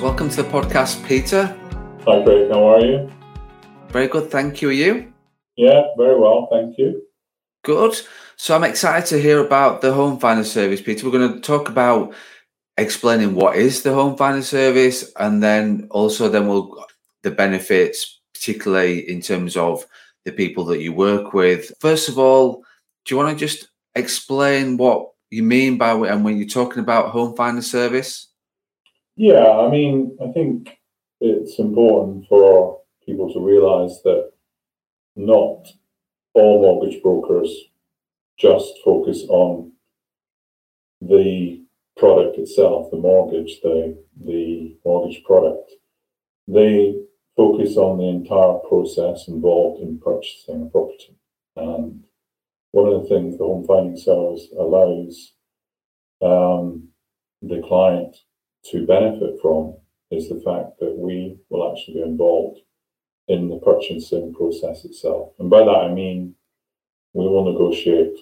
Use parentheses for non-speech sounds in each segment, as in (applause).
Welcome to the podcast, Peter. Hi, Craig. How are you? Very good, thank you. Are you? Yeah, very well, thank you. Good. So, I'm excited to hear about the Home Finder Service, Peter. We're going to talk about explaining what is the Home Finder Service, and then also then we'll the benefits, particularly in terms of the people that you work with. First of all, do you want to just explain what you mean by and when you're talking about Home Finder Service? Yeah, I mean, I think it's important for people to realize that not all mortgage brokers just focus on the product itself, the mortgage, the the mortgage product. They focus on the entire process involved in purchasing a property. And one of the things the home finding service allows um, the client to benefit from is the fact that we will actually be involved in the purchasing process itself. And by that I mean we will negotiate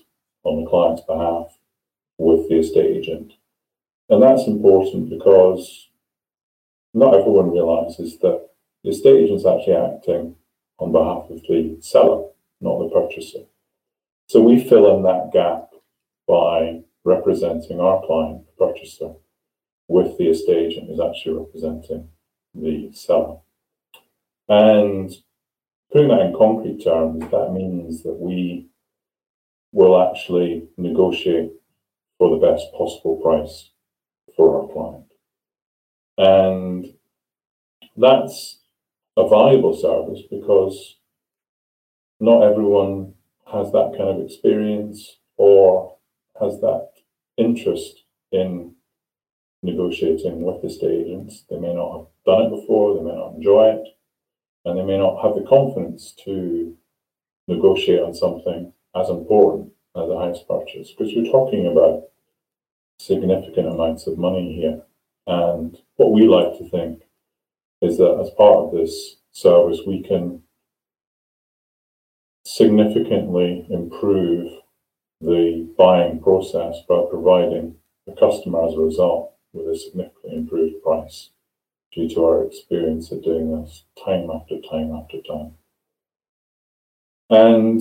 on the client's behalf with the estate agent. And that's important because not everyone realizes that the estate agent is actually acting on behalf of the seller, not the purchaser. So we fill in that gap by representing our client, the purchaser, with the estate agent who's actually representing the seller. And putting that in concrete terms, that means that we will actually negotiate for the best possible price for our client. And that's a valuable service because not everyone has that kind of experience or has that interest in negotiating with estate agents. They may not have done it before, they may not enjoy it, and they may not have the confidence to negotiate on something as important as a house purchase because you're talking about significant amounts of money here. And what we like to think is that as part of this service, we can significantly improve the buying process by providing the customer as a result with a significantly improved price due to our experience of doing this time after time after time. And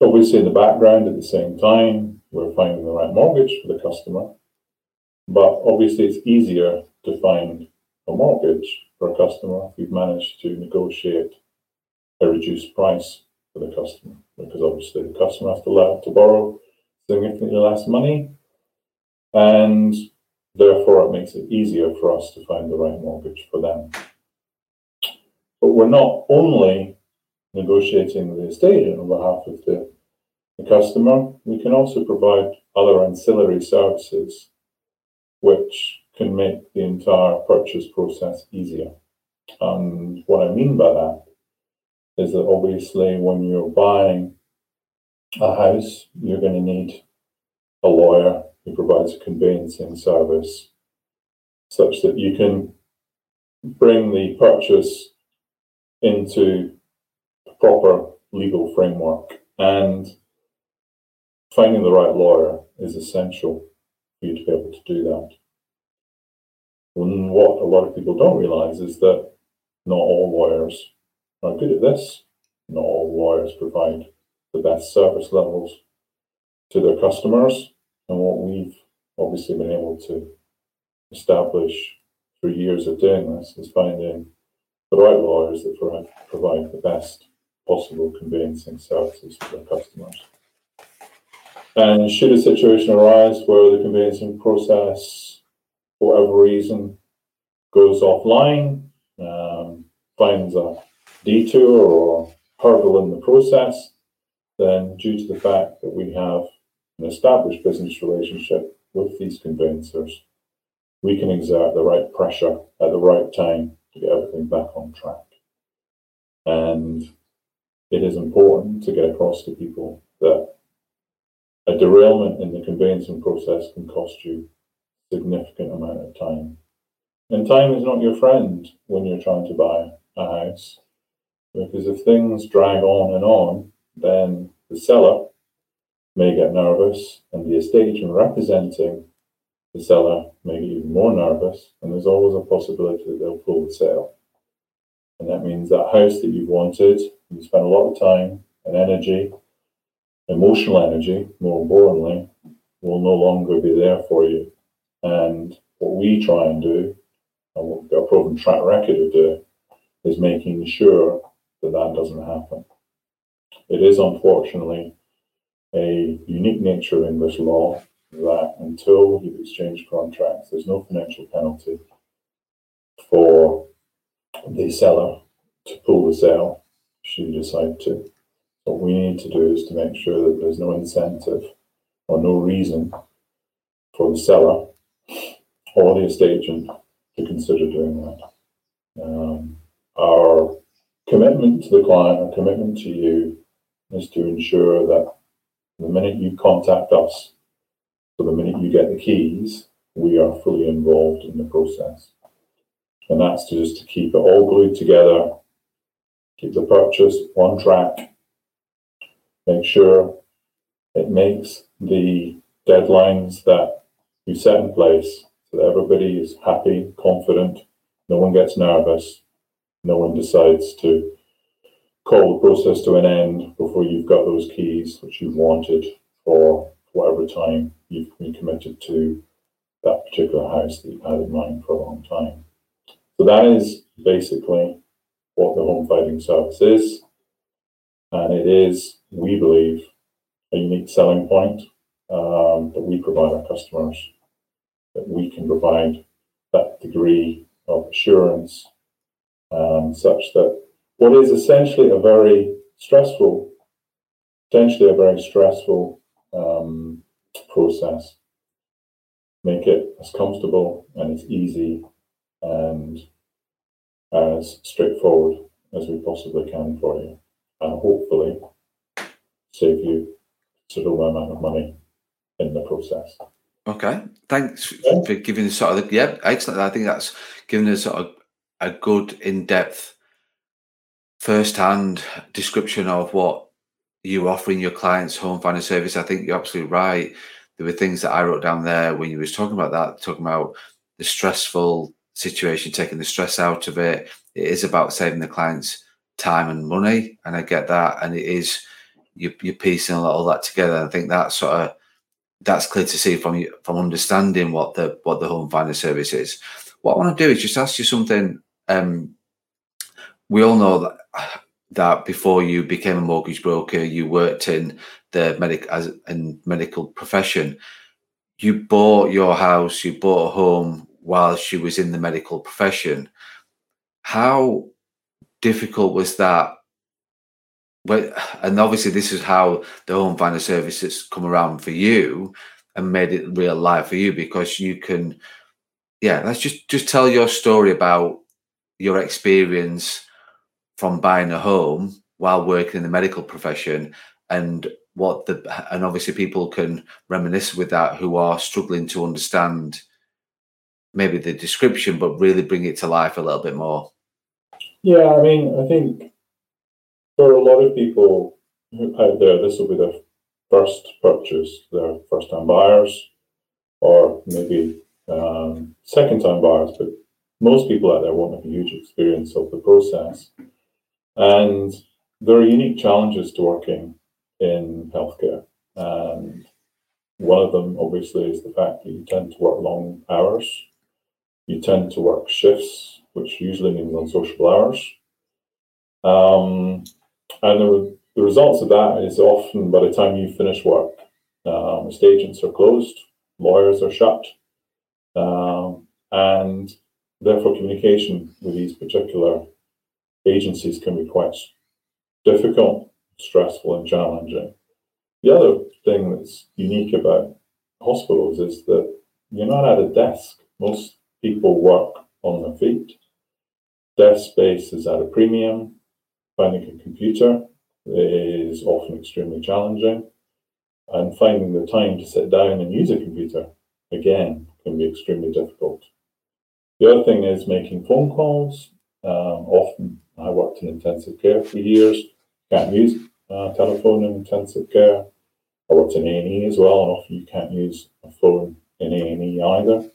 obviously, in the background, at the same time, we're finding the right mortgage for the customer. But obviously, it's easier to find a mortgage for a customer if we've managed to negotiate a reduced price for the customer, because obviously the customer has to, allow, to borrow significantly less money, and therefore it makes it easier for us to find the right mortgage for them. But we're not only negotiating the estate on behalf of the, the customer, we can also provide other ancillary services which can make the entire purchase process easier. And what I mean by that is that obviously when you're buying a house, you're going to need a lawyer who provides a conveyancing service such that you can bring the purchase into a proper legal framework. And finding the right lawyer is essential for you to be able to do that. And what a lot of people don't realize is that not all lawyers are good at this. Not all lawyers provide the best service levels to their customers. And what we've obviously been able to establish through years of doing this is finding the right lawyers that provide the best possible conveyancing services for their customers. And should a situation arise where the conveyancing process, for whatever reason, goes offline, um, finds a detour or hurdle in the process, then due to the fact that we have established business relationship with these conveyancers, we can exert the right pressure at the right time to get everything back on track. And it is important to get across to people that a derailment in the conveyancing process can cost you a significant amount of time. And time is not your friend when you're trying to buy a house. Because if things drag on and on, then the seller may get nervous and the estate agent representing the seller may get even more nervous, and there's always a possibility that they'll pull the sale. And that means that house that you've wanted, you spent a lot of time and energy, emotional energy, more importantly, will no longer be there for you. And what we try and do, and what we've got a proven track record of doing, is making sure that that doesn't happen. It is unfortunately a unique nature of English law that until you've exchanged contracts, there's no financial penalty for the seller to pull the sale should you decide to. What we need to do is to make sure that there's no incentive or no reason for the seller or the estate agent to consider doing that. Um, our commitment to the client, our commitment to you, is to ensure that the minute you contact us, so the minute you get the keys, we are fully involved in the process. And that's just to keep it all glued together, keep the purchase on track, make sure it makes the deadlines that you set in place so that everybody is happy, confident, no one gets nervous, no one decides to call the process to an end before you've got those keys which you've wanted for whatever time you've been committed to that particular house that you've had in mind for a long time. So that is basically what the home finding service is. And it is, we believe, a unique selling point um, that we provide our customers, that we can provide that degree of assurance um, such that what is essentially a very stressful, potentially a very stressful um, process, make it as comfortable and as easy and as straightforward as we possibly can for you, and hopefully save you a considerable amount of money in the process. Okay, thanks yeah. for giving us sort of yeah, excellent. I think that's given us sort of a good in-depth, first-hand description of what you're offering your clients home finding service. I think you're absolutely right. There were things that I wrote down there when you was talking about that, talking about the stressful situation, taking the stress out of it. It is about saving the clients time and money, and I get that. And it is you, you're piecing all that together. I think that sort of that's clear to see from you from understanding what the what the home finder service is. What I want to do is just ask you something. Um, we all know that that before you became a mortgage broker, you worked in the medic as in medical profession. You bought your house, you bought a home while she was in the medical profession. How difficult was that? Well, and obviously, this is how the home finder services come around for you and made it real life for you because you can, yeah. Let's just just tell your story about your experience from buying a home while working in the medical profession and what the and obviously people can reminisce with that who are struggling to understand maybe the description but really bring it to life a little bit more. Yeah i mean i think for a lot of people out there this will be their first purchase their first time buyers or maybe um, second time buyers but most people out there won't have a huge experience of the process and there are unique challenges to working in healthcare. And one of them, obviously, is the fact that you tend to work long hours. You tend to work shifts, which usually means unsociable hours. Um, and the, the results of that is often by the time you finish work, um, agents are closed, lawyers are shut, um, and therefore communication with these particular agencies can be quite difficult, stressful, and challenging. The other thing that's unique about hospitals is that you're not at a desk. Most people work on their feet. Desk space is at a premium. Finding a computer is often extremely challenging. And finding the time to sit down and use a computer, again, can be extremely difficult. The other thing is making phone calls. Um, often I worked in intensive care for years. Can't use uh, telephone in intensive care. I worked in A&E as well, and often you can't use a phone in A&E either.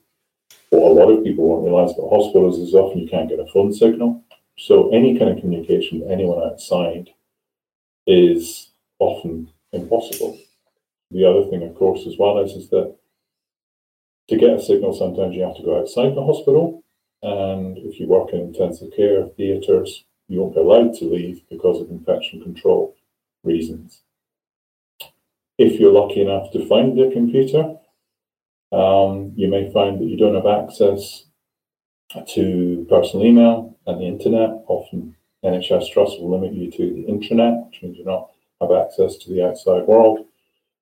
What a lot of people won't realise about hospitals is often you can't get a phone signal. So any kind of communication with anyone outside is often impossible. The other thing, of course, as well is, is that to get a signal, sometimes you have to go outside the hospital. And if you work in intensive care theatres, you won't be allowed to leave because of infection control reasons. If you're lucky enough to find a computer, um, you may find that you don't have access to personal email and the internet. Often NHS Trust will limit you to the intranet, which means you don't have access to the outside world.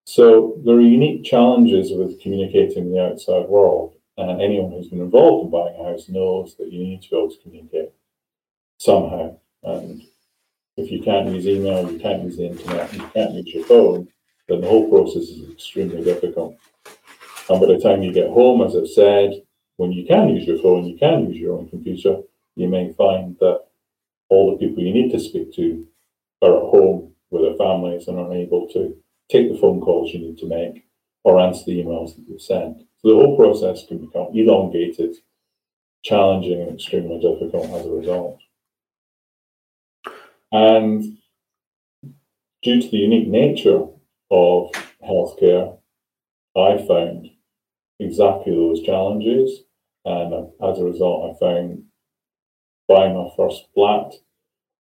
So there are unique challenges with communicating with the outside world. And anyone who's been involved in buying a house knows that you need to be able to communicate somehow. And if you can't use email, you can't use the internet, you can't use your phone, then the whole process is extremely difficult. And by the time you get home, as I've said, when you can use your phone, you can use your own computer, you may find that all the people you need to speak to are at home with their families and are unable to take the phone calls you need to make or answer the emails that you've sent. So the whole process can become elongated, challenging, and extremely difficult as a result. And due to the unique nature of healthcare, I found exactly those challenges. And as a result, I found buying my first flat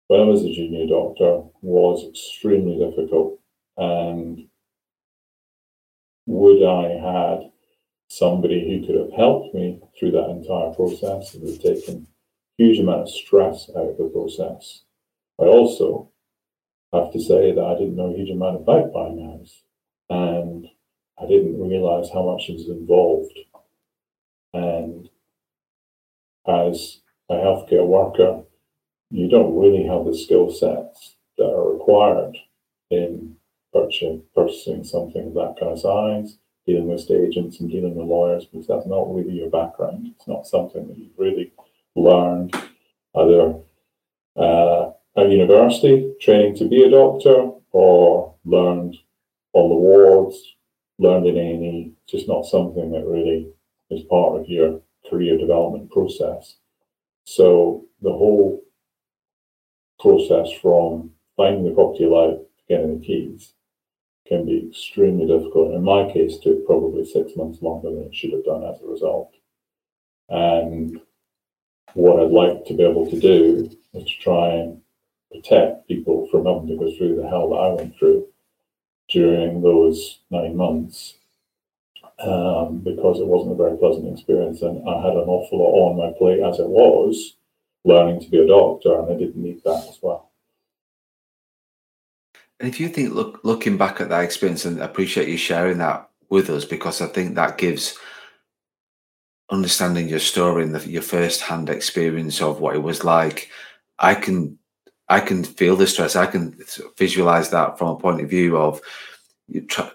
when I was a junior doctor was extremely difficult. And would I had somebody who could have helped me through that entire process, it would have taken a huge amount of stress out of the process. I also have to say that I didn't know a huge amount about a. And I didn't realize how much it was involved. And as a healthcare worker, you don't really have the skill sets that are required in purchasing, purchasing something of that kind of size, dealing with agents and dealing with lawyers, because that's not really your background. It's not something that you've really learned either uh, at university, training to be a doctor, or learned on the wards, learned in A&E, just not something that really is part of your career development process. So the whole process from finding the property alive to getting the keys can be extremely difficult. In my case, took probably six months longer than it should have done as a result. And what I'd like to be able to do is to try and protect people from having to go through the hell that I went through during those nine months um, because it wasn't a very pleasant experience. And I had an awful lot on my plate as it was learning to be a doctor, and I didn't need that as well. And if you think, look, looking back at that experience, and I appreciate you sharing that with us because I think that gives understanding your story and the, your first-hand experience of what it was like. I can I can feel the stress. I can visualize that from a point of view of you try,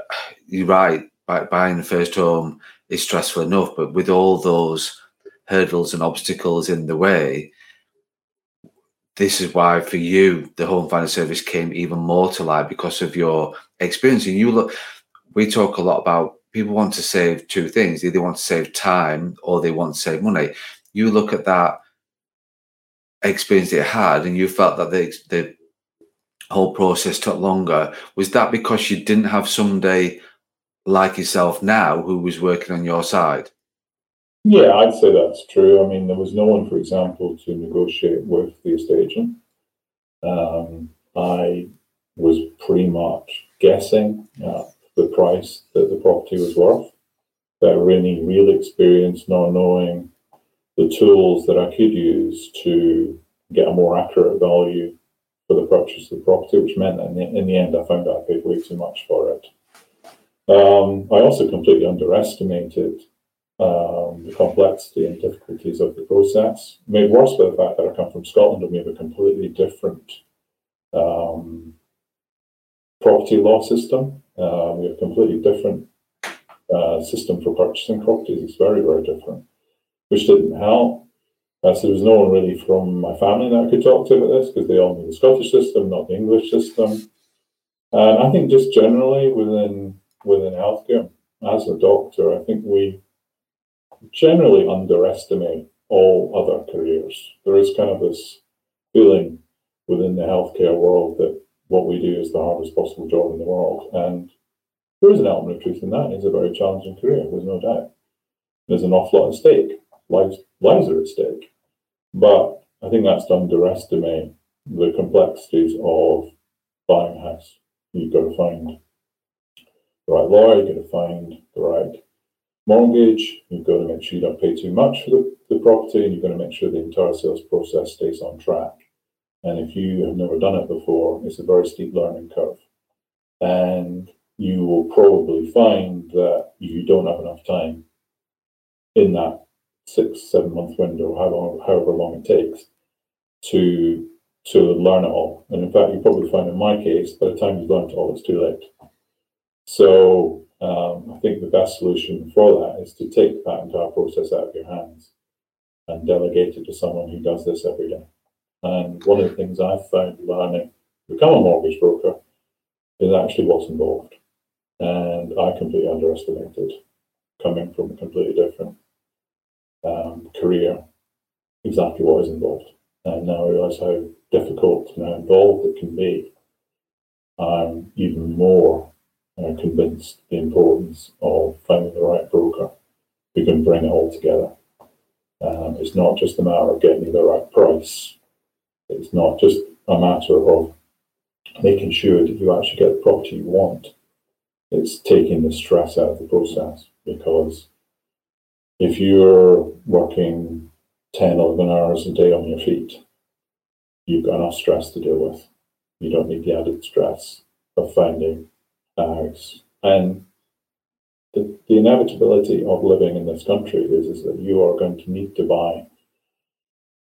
you're right. buying the first home is stressful enough, but with all those hurdles and obstacles in the way, this is why for you the home finder service came even more to light because of your experience. And you look, we talk a lot about people want to save two things: either want to save time or they want to save money. You look at that experience you had and you felt that the, the whole process took longer, was that because you didn't have somebody like yourself now who was working on your side? Yeah, I'd say that's true. I mean, there was no one, for example, to negotiate with the estate agent. Um, I was pretty much guessing uh, the price that the property was worth. That really real experience, not knowing the tools that I could use to get a more accurate value for the purchase of the property, which meant that in the, in the end I found I paid way too much for it. Um, I also completely underestimated um, the complexity and difficulties of the process, made worse by the fact that I come from Scotland and we have a completely different um, property law system. Uh, we have a completely different uh, system for purchasing properties. It's very, very different which didn't help. Uh, so there was no one really from my family that I could talk to about this because they all knew the Scottish system, not the English system. And I think just generally within within healthcare, as a doctor, I think we generally underestimate all other careers. There is kind of this feeling within the healthcare world that what we do is the hardest possible job in the world. And there is an element of truth in that. It's a very challenging career, there's no doubt. There's an awful lot at stake. Lives, lives are at stake. But I think that's to underestimate the complexities of buying a house. You've got to find the right lawyer, you've got to find the right mortgage, you've got to make sure you don't pay too much for the, the property, and you've got to make sure the entire sales process stays on track. And if you have never done it before, it's a very steep learning curve. And you will probably find that you don't have enough time in that six, seven month window, how long, however long it takes, to to learn it all. And in fact, you probably find in my case, by the time you've learned it all, it's too late. So um, I think the best solution for that is to take that entire process out of your hands and delegate it to someone who does this every day. And one of the things I've found learning to become a mortgage broker is actually what's involved. And I completely underestimated coming from a completely different um, career exactly what is involved. And now I realize how difficult and how involved it can be. I'm even more uh, convinced the importance of finding the right broker who can bring it all together. Um, it's not just a matter of getting the right price. It's not just a matter of making sure that you actually get the property you want. It's taking the stress out of the process because if you're working 10, 11 hours a day on your feet, you've got enough stress to deal with. You don't need the added stress of finding a house. And the, the inevitability of living in this country is, is that you are going to need to buy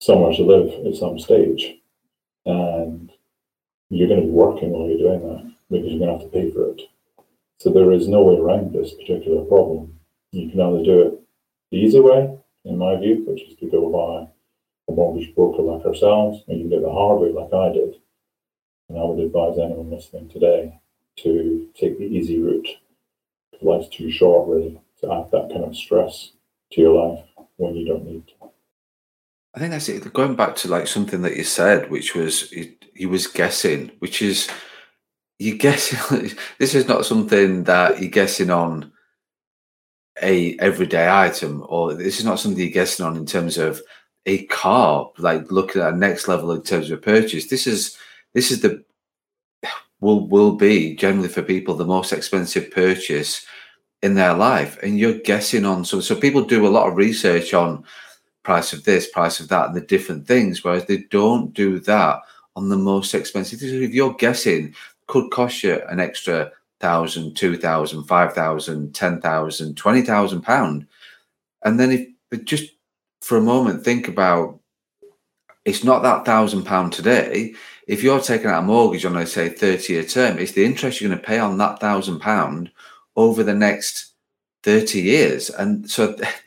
somewhere to live at some stage. And you're going to be working while you're doing that because you're going to have to pay for it. So there is no way around this particular problem. You can either do it the easy way, in my view, which is to go by a mortgage broker like ourselves, and you can do it the hard way like I did. And I would advise anyone listening today to take the easy route. Life's too short, really, to add that kind of stress to your life when you don't need to. I think that's it. Going back to like something that you said, which was he, he was guessing, which is you guessing. (laughs) this is not something that you're guessing on a everyday item, or this is not something you're guessing on in terms of a car. Like looking at a next level in terms of purchase. This is this is the will will be generally for people the most expensive purchase in their life, and you're guessing on so so people do a lot of research on price of this, price of that, and the different things, whereas they don't do that on the most expensive. If you're guessing, could cost you an extra thousand, two thousand, five thousand, ten thousand, twenty thousand pound. And then if just for a moment think about it's not that thousand pound today. If you're taking out a mortgage on, let's say, 30 year term, it's the interest you're going to pay on that thousand pound over the next 30 years. And so (laughs)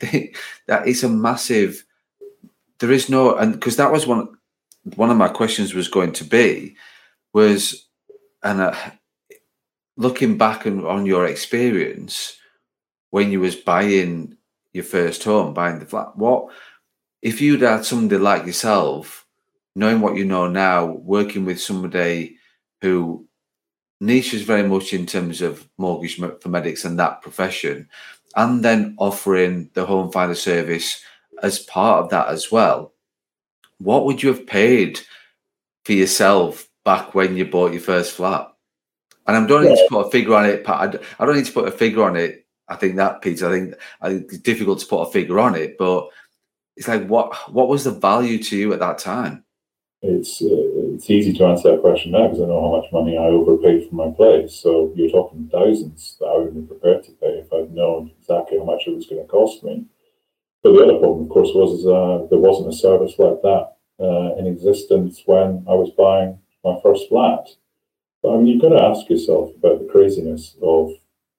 that is a massive, there is no, and because that was one, one of my questions was going to be, was, and uh, looking back on, your experience when you was buying your first home, buying the flat, what if you'd had somebody like yourself, knowing what you know now, working with somebody who niches very much in terms of mortgage for medics and that profession, and then offering the home finder service as part of that as well, what would you have paid for yourself back when you bought your first flat? And I'm don't need to put a figure on it. I don't need to put a figure on it. I think that, Peter. I think, I think it's difficult to put a figure on it, but it's like what what was the value to you at that time? It's uh, it's easy to answer that question now because I know how much money I overpaid for my place. So you're talking thousands that I would have been prepared to pay if I'd known exactly how much it was going to cost me. But the other problem, of course, was uh, there wasn't a service like that uh, in existence when I was buying my first flat. I mean, you've got to ask yourself about the craziness of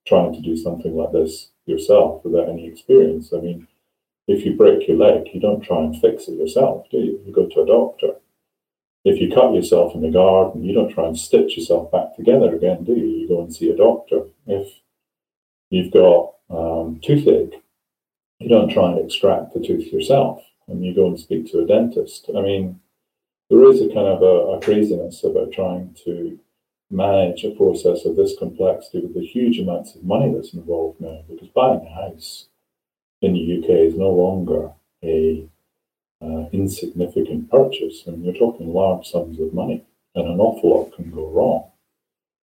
trying to do something like this yourself without any experience. I mean, if you break your leg, you don't try and fix it yourself, do you? You go to a doctor. If you cut yourself in the garden, you don't try and stitch yourself back together again, do you? You go and see a doctor. If you've got um, toothache, you don't try and extract the tooth yourself and you go and speak to a dentist. I mean, there is a kind of a, a craziness about trying to manage a process of this complexity with the huge amounts of money that's involved now because buying a house in the UK is no longer a uh, insignificant purchase. Mean, you're talking large sums of money, and an awful lot can go wrong.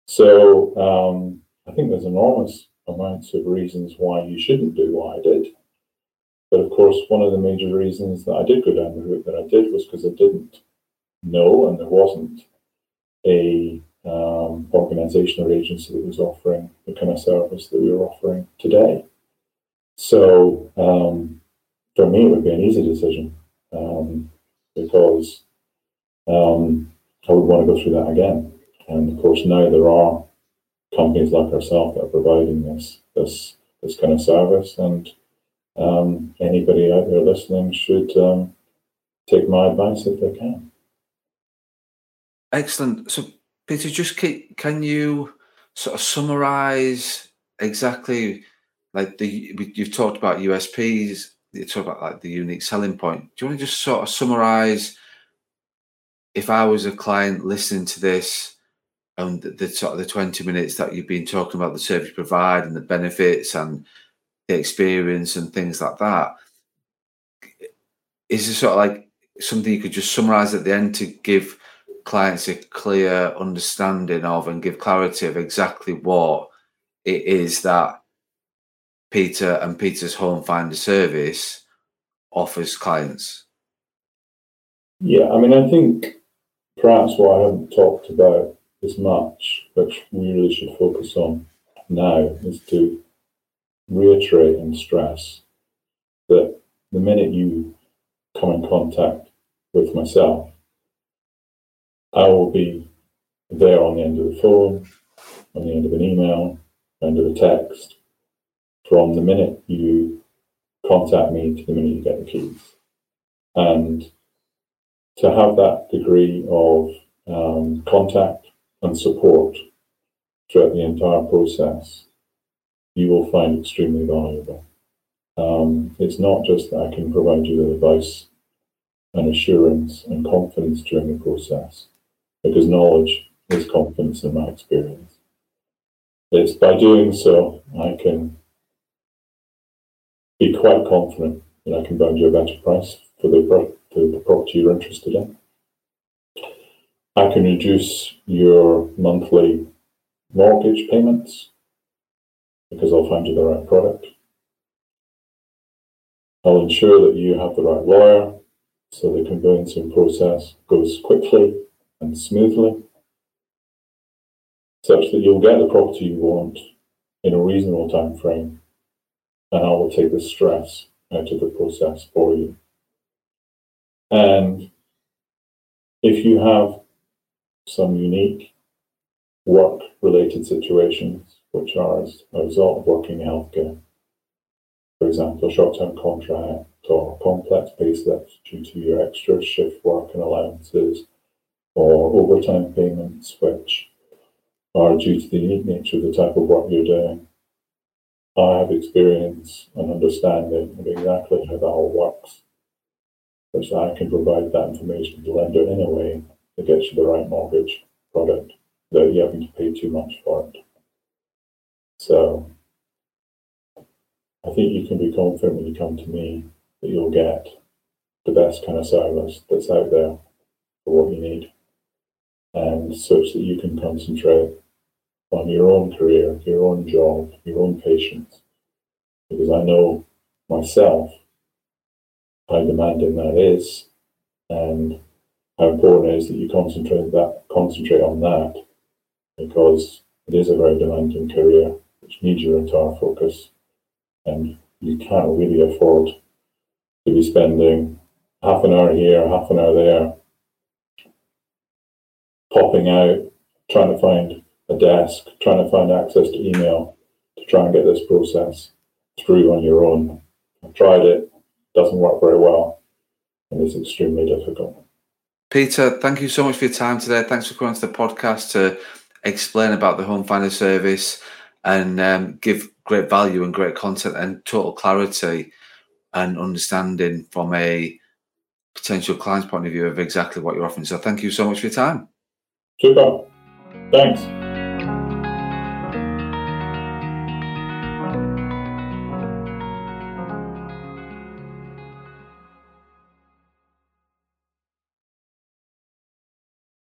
So um, I think there's enormous amounts of reasons why you shouldn't do what I did. But of course, one of the major reasons that I did go down the route that I did was because I didn't know, and there wasn't a um, organization or agency that was offering the kind of service that we were offering today. So um, for me, it would be an easy decision um, because um, I would want to go through that again. And of course, now there are companies like ourselves that are providing this this this kind of service, and um, anybody out there listening should um, take my advice if they can. Excellent. So, Peter, just can you sort of summarize exactly like the you've talked about USPs, you talk about like the unique selling point. Do you want to just sort of summarize if I was a client listening to this and the, the sort of the 20 minutes that you've been talking about the service provide and the benefits and the experience and things like that, is it sort of like something you could just summarize at the end to give clients a clear understanding of and give clarity of exactly what it is that Peter and Peter's Home Finder service offers clients? Yeah, I mean, I think perhaps what I haven't talked about as much, which we really should focus on now, is to reiterate and stress that the minute you come in contact with myself, I will be there on the end of the phone, on the end of an email, end of a text, from the minute you contact me to the minute you get the keys. And to have that degree of um, contact and support throughout the entire process, you will find extremely valuable. Um, it's not just that I can provide you with advice and assurance and confidence during the process, because knowledge is confidence in my experience. It's by doing so I can be quite confident that I can find you a better price for the, for the property you're interested in. I can reduce your monthly mortgage payments because I'll find you the right product. I'll ensure that you have the right lawyer so the conveyancing process goes quickly and smoothly, such that you'll get the property you want in a reasonable time frame and I will take the stress out of the process for you. And if you have some unique work related situations, which are as a result of working in healthcare, for example, a short term contract or complex pay slips due to your extra shift work and allowances, or overtime payments, which are due to the nature of the type of work you're doing, I have experience and understanding of exactly how that all works, which I can provide that information to the lender in a way that gets you the right mortgage product without you having to pay too much for it. So I think you can be confident when you come to me that you'll get the best kind of service that's out there for what you need and such that you can concentrate on your own career, your own job, your own patients. Because I know myself how demanding that is and how important it is that you concentrate that concentrate on that because it is a very demanding career which needs your entire focus and you can't really afford to be spending half an hour here, half an hour there, popping out, trying to find a desk, trying to find access to email to try and get this process through on your own. I've tried it, doesn't work very well, and it's extremely difficult. Peter, thank you so much for your time today. Thanks for coming to the podcast to explain about the Home Finder service and um, give great value and great content and total clarity and understanding from a potential client's point of view of exactly what you're offering. So thank you so much for your time. Super. Thanks.